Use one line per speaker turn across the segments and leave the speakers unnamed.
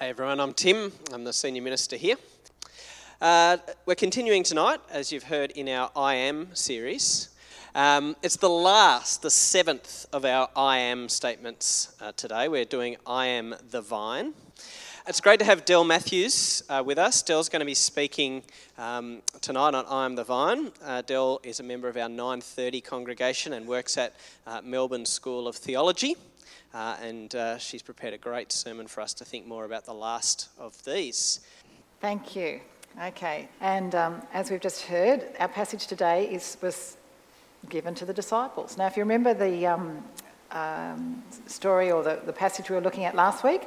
Hey everyone, I'm Tim. I'm the senior minister here. Uh, we're continuing tonight, as you've heard in our I Am series. Um, it's the last, the seventh of our I Am statements uh, today. We're doing I Am the Vine. It's great to have Dell Matthews uh, with us. Dell's going to be speaking um, tonight on I Am the Vine. Uh, Dell is a member of our 930 congregation and works at uh, Melbourne School of Theology. Uh, and uh, she's prepared a great sermon for us to think more about the last of these.
Thank you. Okay, and um, as we've just heard, our passage today is, was given to the disciples. Now, if you remember the um, um, story or the, the passage we were looking at last week,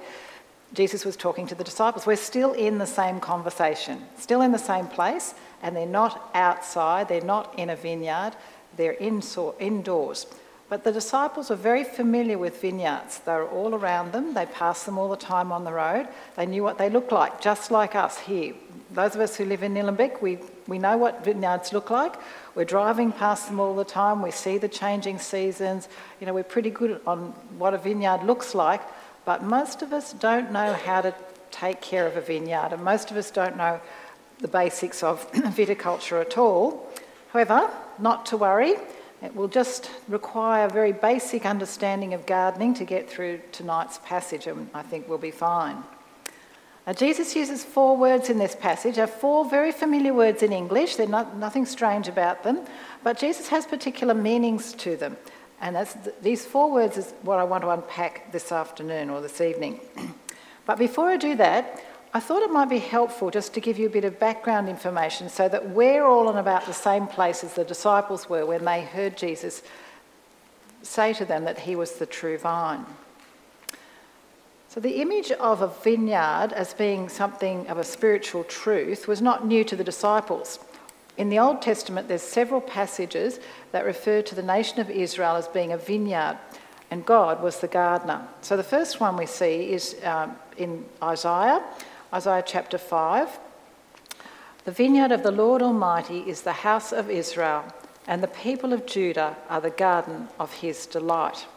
Jesus was talking to the disciples. We're still in the same conversation, still in the same place, and they're not outside, they're not in a vineyard, they're in, so, indoors. But the disciples were very familiar with vineyards. They were all around them. They passed them all the time on the road. They knew what they looked like, just like us here. Those of us who live in Nillumbik, we, we know what vineyards look like. We're driving past them all the time. We see the changing seasons. You know, we're pretty good on what a vineyard looks like. But most of us don't know how to take care of a vineyard, and most of us don't know the basics of viticulture at all. However, not to worry. It will just require a very basic understanding of gardening to get through tonight's passage, and I think we'll be fine. Now, Jesus uses four words in this passage. They're four very familiar words in English. There's not, nothing strange about them, but Jesus has particular meanings to them. And these four words is what I want to unpack this afternoon or this evening. but before I do that, I thought it might be helpful just to give you a bit of background information so that we're all in about the same place as the disciples were when they heard Jesus say to them that he was the true vine. So, the image of a vineyard as being something of a spiritual truth was not new to the disciples. In the Old Testament, there's several passages that refer to the nation of Israel as being a vineyard, and God was the gardener. So, the first one we see is um, in Isaiah, Isaiah chapter 5. The vineyard of the Lord Almighty is the house of Israel, and the people of Judah are the garden of his delight.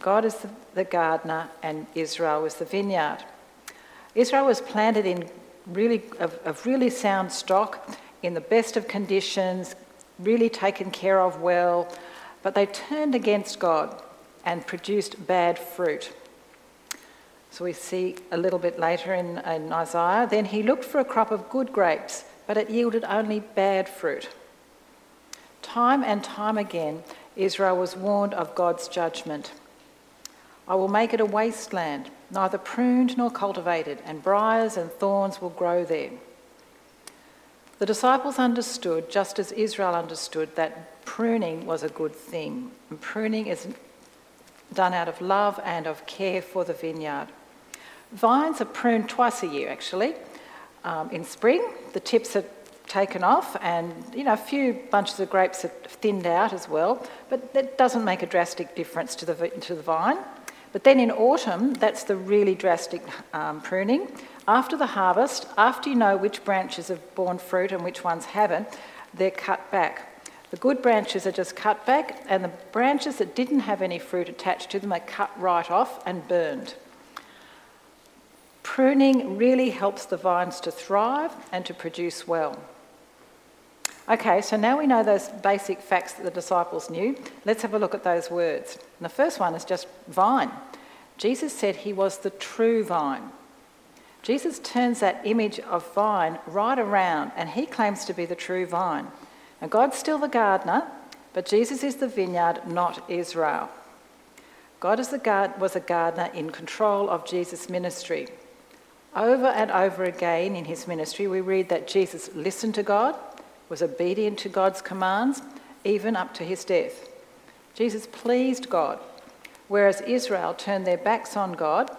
God is the, gardener, and Israel was the vineyard. Israel was planted in really of, of really sound stock, in the best of conditions, really taken care of well, but they turned against God and produced bad fruit. So we see a little bit later in, in Isaiah. Then he looked for a crop of good grapes, but it yielded only bad fruit. Time and time again, Israel was warned of God's judgment. I will make it a wasteland, neither pruned nor cultivated, and briars and thorns will grow there. The disciples understood, just as Israel understood, that pruning was a good thing. And pruning is done out of love and of care for the vineyard. Vines are pruned twice a year actually. Um, in spring, the tips are taken off, and you know a few bunches of grapes are thinned out as well, but that doesn't make a drastic difference to the to the vine. But then in autumn, that's the really drastic um, pruning. After the harvest, after you know which branches have borne fruit and which ones haven't, they're cut back. The good branches are just cut back, and the branches that didn't have any fruit attached to them are cut right off and burned. Pruning really helps the vines to thrive and to produce well. Okay, so now we know those basic facts that the disciples knew. Let's have a look at those words. And the first one is just vine. Jesus said he was the true vine. Jesus turns that image of vine right around and he claims to be the true vine. And God's still the gardener, but Jesus is the vineyard, not Israel. God a was a gardener in control of Jesus' ministry. Over and over again in his ministry, we read that Jesus listened to God, was obedient to God's commands, even up to his death. Jesus pleased God, whereas Israel turned their backs on God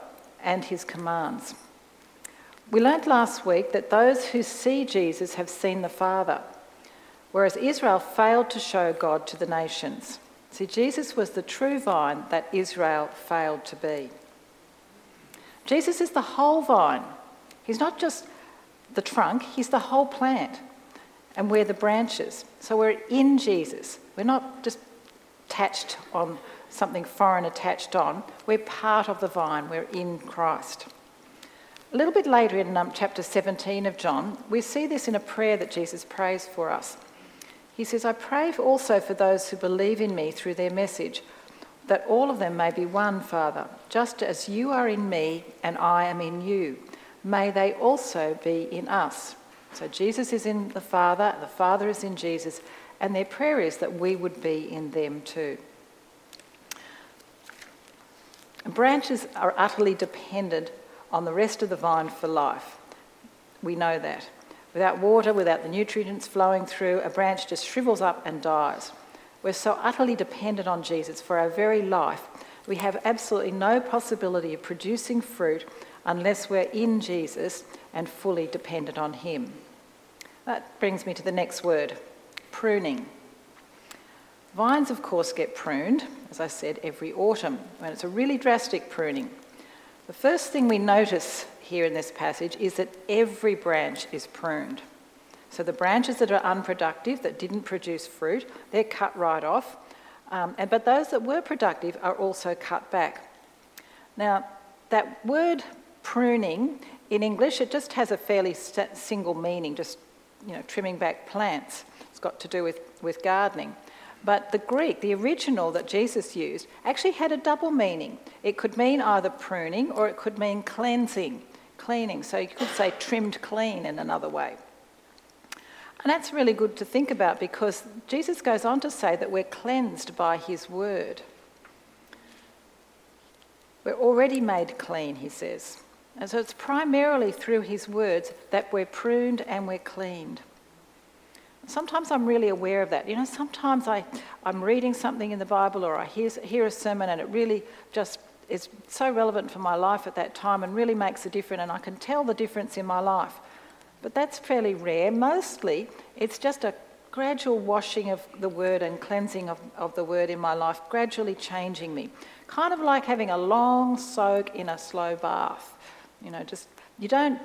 and his commands. We learnt last week that those who see Jesus have seen the Father, whereas Israel failed to show God to the nations. See, Jesus was the true vine that Israel failed to be. Jesus is the whole vine. He's not just the trunk, he's the whole plant. And we're the branches. So we're in Jesus. We're not just attached on something foreign attached on. We're part of the vine. We're in Christ. A little bit later in um, chapter 17 of John, we see this in a prayer that Jesus prays for us. He says, I pray also for those who believe in me through their message, that all of them may be one, Father, just as you are in me and I am in you. May they also be in us. So Jesus is in the Father, the Father is in Jesus, and their prayer is that we would be in them too. Branches are utterly dependent on the rest of the vine for life. We know that. Without water, without the nutrients flowing through, a branch just shrivels up and dies. We're so utterly dependent on Jesus for our very life. We have absolutely no possibility of producing fruit unless we're in Jesus and fully dependent on Him. That brings me to the next word pruning. Vines, of course, get pruned, as I said, every autumn, and it's a really drastic pruning. The first thing we notice here in this passage is that every branch is pruned. So the branches that are unproductive, that didn't produce fruit, they're cut right off. Um, and, but those that were productive are also cut back. Now, that word pruning in English, it just has a fairly st- single meaning, just you know, trimming back plants. It's got to do with, with gardening. But the Greek, the original that Jesus used, actually had a double meaning. It could mean either pruning or it could mean cleansing, cleaning. So you could say trimmed clean in another way. And that's really good to think about because Jesus goes on to say that we're cleansed by his word. We're already made clean, he says. And so it's primarily through his words that we're pruned and we're cleaned. Sometimes I'm really aware of that. You know, sometimes I, I'm reading something in the Bible or I hear, hear a sermon and it really just is so relevant for my life at that time and really makes a difference, and I can tell the difference in my life. But that's fairly rare. Mostly, it's just a gradual washing of the word and cleansing of, of the word in my life, gradually changing me. Kind of like having a long soak in a slow bath. You know, just you don't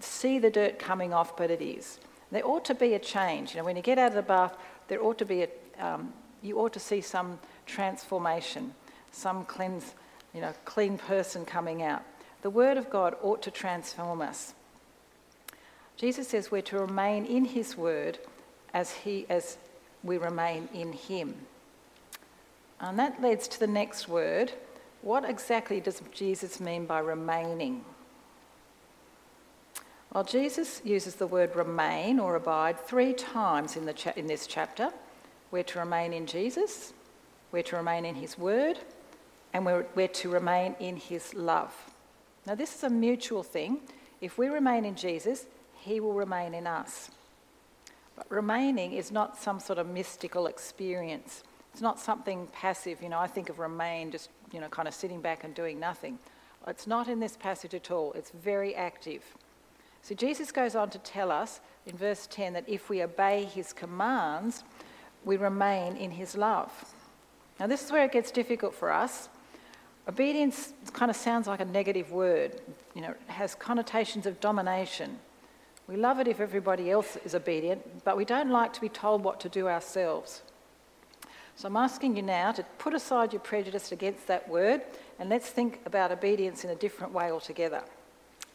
see the dirt coming off, but it is. There ought to be a change. You know, when you get out of the bath, there ought to be a, um, you ought to see some transformation, some cleanse, you know, clean person coming out. The Word of God ought to transform us. Jesus says we're to remain in His Word as He as we remain in Him. And that leads to the next word. What exactly does Jesus mean by remaining? Well, Jesus uses the word remain or abide three times in, the cha- in this chapter. We're to remain in Jesus, we're to remain in his word, and we're, we're to remain in his love. Now, this is a mutual thing. If we remain in Jesus, he will remain in us. But remaining is not some sort of mystical experience. It's not something passive. You know, I think of remain just, you know, kind of sitting back and doing nothing. It's not in this passage at all. It's very active. So Jesus goes on to tell us in verse 10 that if we obey his commands, we remain in his love. Now, this is where it gets difficult for us. Obedience kind of sounds like a negative word, you know, it has connotations of domination. We love it if everybody else is obedient, but we don't like to be told what to do ourselves. So I'm asking you now to put aside your prejudice against that word and let's think about obedience in a different way altogether.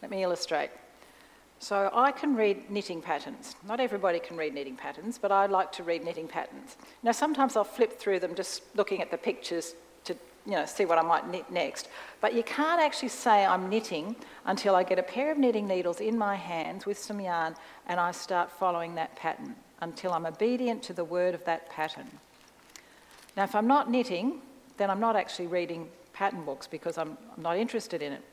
Let me illustrate. So I can read knitting patterns. Not everybody can read knitting patterns, but I like to read knitting patterns. Now sometimes I'll flip through them just looking at the pictures you know, see what I might knit next. But you can't actually say I'm knitting until I get a pair of knitting needles in my hands with some yarn and I start following that pattern until I'm obedient to the word of that pattern. Now, if I'm not knitting, then I'm not actually reading pattern books because I'm, I'm not interested in it.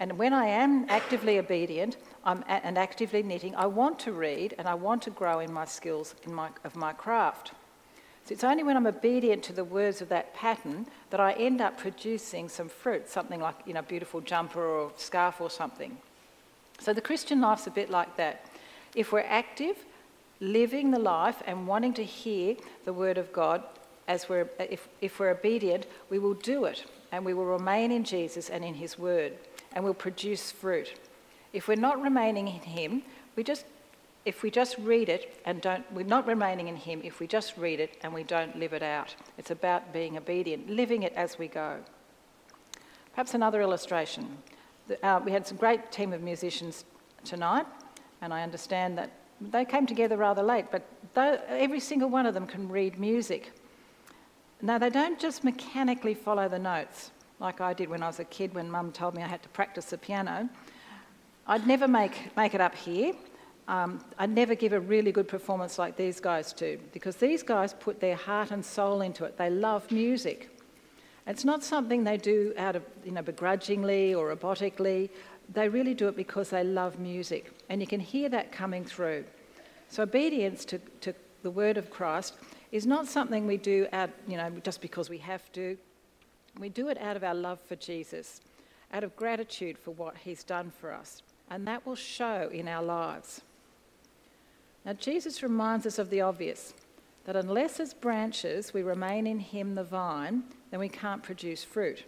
And when I am actively obedient I'm a- and actively knitting, I want to read and I want to grow in my skills in my, of my craft. So it's only when I'm obedient to the words of that pattern that I end up producing some fruit, something like you know, a beautiful jumper or scarf or something. So the Christian life's a bit like that. If we're active, living the life and wanting to hear the word of God, as we're, if, if we're obedient, we will do it and we will remain in Jesus and in his word and we'll produce fruit. If we're not remaining in Him, we just if we just read it and don't, we're not remaining in Him if we just read it and we don't live it out. It's about being obedient, living it as we go. Perhaps another illustration. uh, we had some great team of musicians tonight, and I understand that they came together rather late, but though, every single one of them can read music. Now, they don't just mechanically follow the notes like I did when I was a kid when mum told me I had to practice the piano. I'd never make, make it up here. Um, I'd never give a really good performance like these guys do because these guys put their heart and soul into it. They love music. It's not something they do out of, you know, begrudgingly or robotically. They really do it because they love music. And you can hear that coming through. So obedience to, to the word of Christ is not something we do out, you know, just because we have to. We do it out of our love for Jesus, out of gratitude for what he's done for us. And that will show in our lives. Now, Jesus reminds us of the obvious that unless as branches we remain in him, the vine, then we can't produce fruit.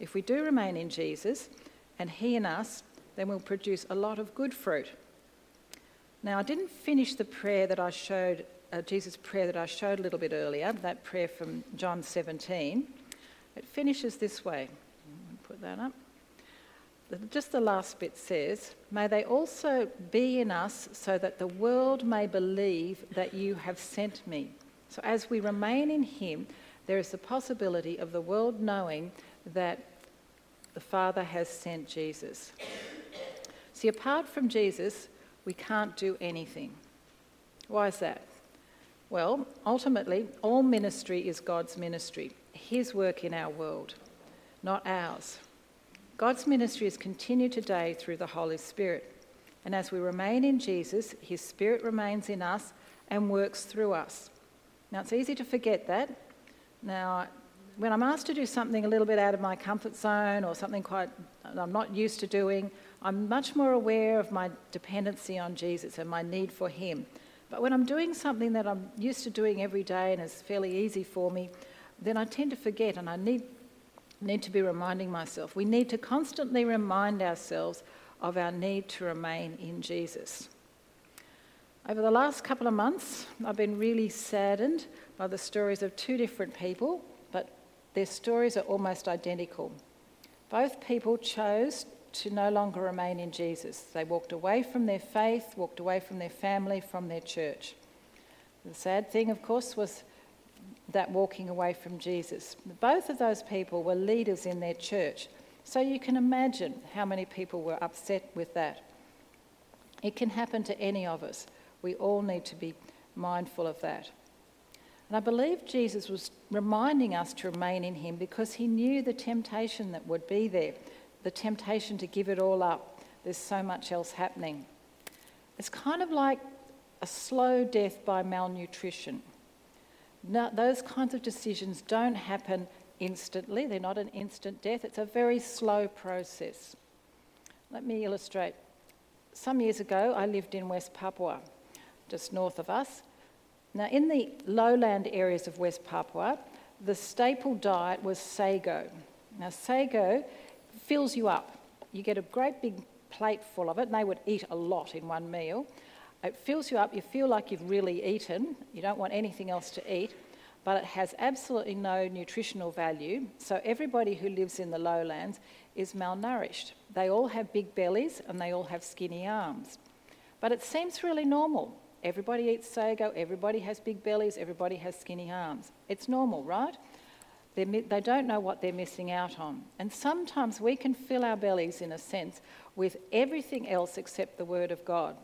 If we do remain in Jesus and He in us, then we'll produce a lot of good fruit. Now, I didn't finish the prayer that I showed, uh, Jesus' prayer that I showed a little bit earlier, that prayer from John 17. It finishes this way. Put that up. Just the last bit says, May they also be in us so that the world may believe that you have sent me. So, as we remain in Him, there is the possibility of the world knowing that the Father has sent Jesus. See, apart from Jesus, we can't do anything. Why is that? Well, ultimately, all ministry is God's ministry, His work in our world, not ours. God's ministry is continued today through the Holy Spirit. And as we remain in Jesus, His Spirit remains in us and works through us. Now, it's easy to forget that now, when I'm asked to do something a little bit out of my comfort zone or something quite I'm not used to doing, I'm much more aware of my dependency on Jesus and my need for Him. But when I'm doing something that I'm used to doing every day and is fairly easy for me, then I tend to forget and I need, need to be reminding myself. We need to constantly remind ourselves of our need to remain in Jesus. Over the last couple of months, I've been really saddened by the stories of two different people, but their stories are almost identical. Both people chose to no longer remain in Jesus. They walked away from their faith, walked away from their family, from their church. The sad thing, of course, was that walking away from Jesus. Both of those people were leaders in their church, so you can imagine how many people were upset with that. It can happen to any of us. We all need to be mindful of that. And I believe Jesus was reminding us to remain in him because he knew the temptation that would be there, the temptation to give it all up. There's so much else happening. It's kind of like a slow death by malnutrition. Now, those kinds of decisions don't happen instantly, they're not an instant death, it's a very slow process. Let me illustrate. Some years ago, I lived in West Papua, just north of us, now, in the lowland areas of West Papua, the staple diet was sago. Now, sago fills you up. You get a great big plate full of it, and they would eat a lot in one meal. It fills you up, you feel like you've really eaten, you don't want anything else to eat, but it has absolutely no nutritional value. So, everybody who lives in the lowlands is malnourished. They all have big bellies and they all have skinny arms. But it seems really normal. Everybody eats sago, everybody has big bellies, everybody has skinny arms. It's normal, right? They're, they don't know what they're missing out on. And sometimes we can fill our bellies, in a sense, with everything else except the Word of God.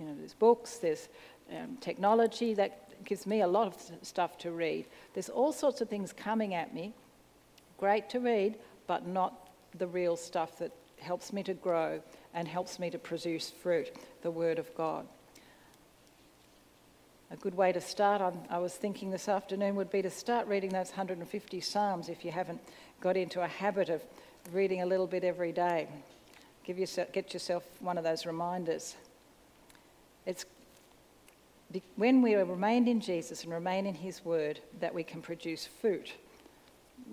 You know, there's books, there's um, technology that gives me a lot of stuff to read. There's all sorts of things coming at me, great to read, but not the real stuff that helps me to grow and helps me to produce fruit, the Word of God. A good way to start, I'm, i was thinking this afternoon, would be to start reading those 150 Psalms if you haven't got into a habit of reading a little bit every day. Give yourself, get yourself one of those reminders. It's when we remain in Jesus and remain in His Word that we can produce fruit.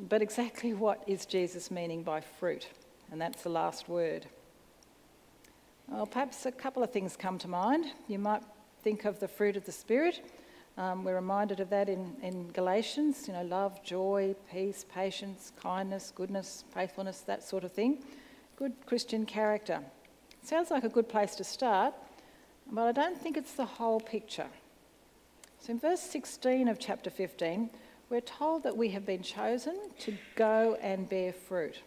But exactly what is Jesus meaning by fruit? And that's the last word. Well, perhaps a couple of things come to mind. You might think of the fruit of the Spirit. Um, we're reminded of that in, in Galatians, you know, love, joy, peace, patience, kindness, goodness, faithfulness, that sort of thing. good Christian character. Sounds like a good place to start, but I don't think it's the whole picture. So in verse 16 of chapter 15, we're told that we have been chosen to go and bear fruit.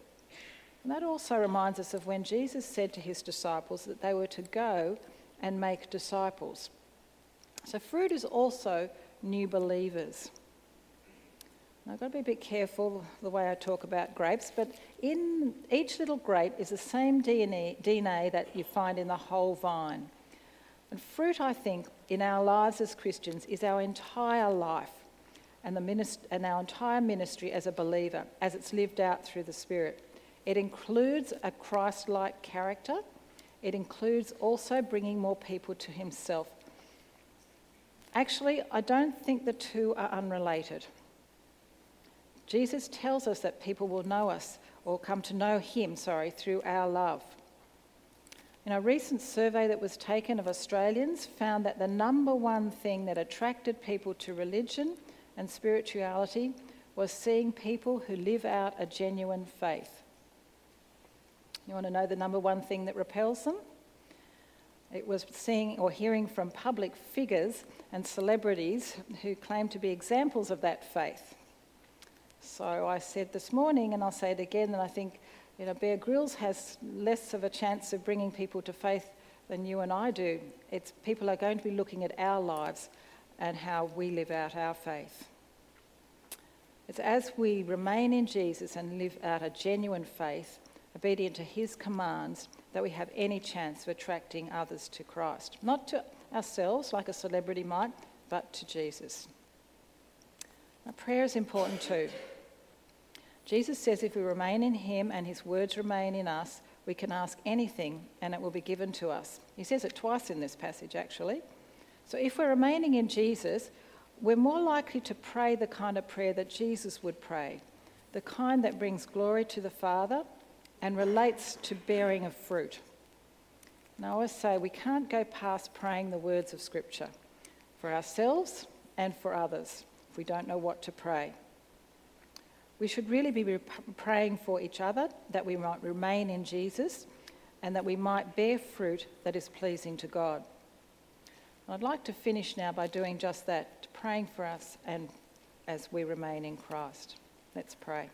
And that also reminds us of when Jesus said to his disciples that they were to go and make disciples. So, fruit is also new believers. Now, I've got to be a bit careful the way I talk about grapes, but in each little grape is the same DNA, DNA that you find in the whole vine. And fruit, I think, in our lives as Christians is our entire life and, the minist- and our entire ministry as a believer, as it's lived out through the Spirit. It includes a Christ like character, it includes also bringing more people to Himself. Actually, I don't think the two are unrelated. Jesus tells us that people will know us or come to know Him, sorry, through our love. In a recent survey that was taken of Australians, found that the number one thing that attracted people to religion and spirituality was seeing people who live out a genuine faith. You want to know the number one thing that repels them? It was seeing or hearing from public figures and celebrities who claim to be examples of that faith. So I said this morning, and I'll say it again, that I think you know, Bear Grylls has less of a chance of bringing people to faith than you and I do. It's people are going to be looking at our lives and how we live out our faith. It's as we remain in Jesus and live out a genuine faith, obedient to his commands, that we have any chance of attracting others to Christ. Not to ourselves, like a celebrity might, but to Jesus. Now, prayer is important too. Jesus says if we remain in him and his words remain in us, we can ask anything and it will be given to us. He says it twice in this passage, actually. So if we're remaining in Jesus, we're more likely to pray the kind of prayer that Jesus would pray, the kind that brings glory to the Father and relates to bearing of fruit. Now, I always say we can't go past praying the words of Scripture for ourselves and for others if we don't know what to pray. We should really be praying for each other that we might remain in Jesus and that we might bear fruit that is pleasing to God. I'd like to finish now by doing just that, praying for us and as we remain in Christ. Let's pray.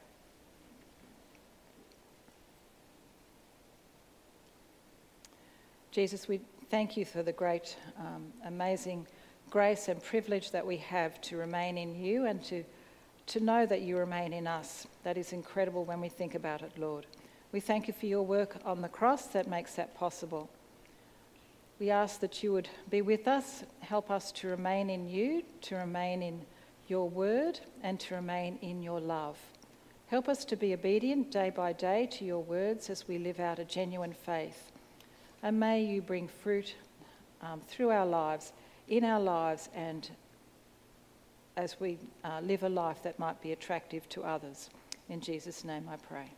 Jesus, we thank you for the great, um, amazing grace and privilege that we have to remain in you and to to know that you remain in us. That is incredible when we think about it, Lord. We thank you for your work on the cross that makes that possible. We ask that you would be with us, help us to remain in you, to remain in your word, and to remain in your love. Help us to be obedient day by day to your words as we live out a genuine faith. And may you bring fruit um, through our lives, in our lives, and as we uh, live a life that might be attractive to others. In Jesus' name I pray.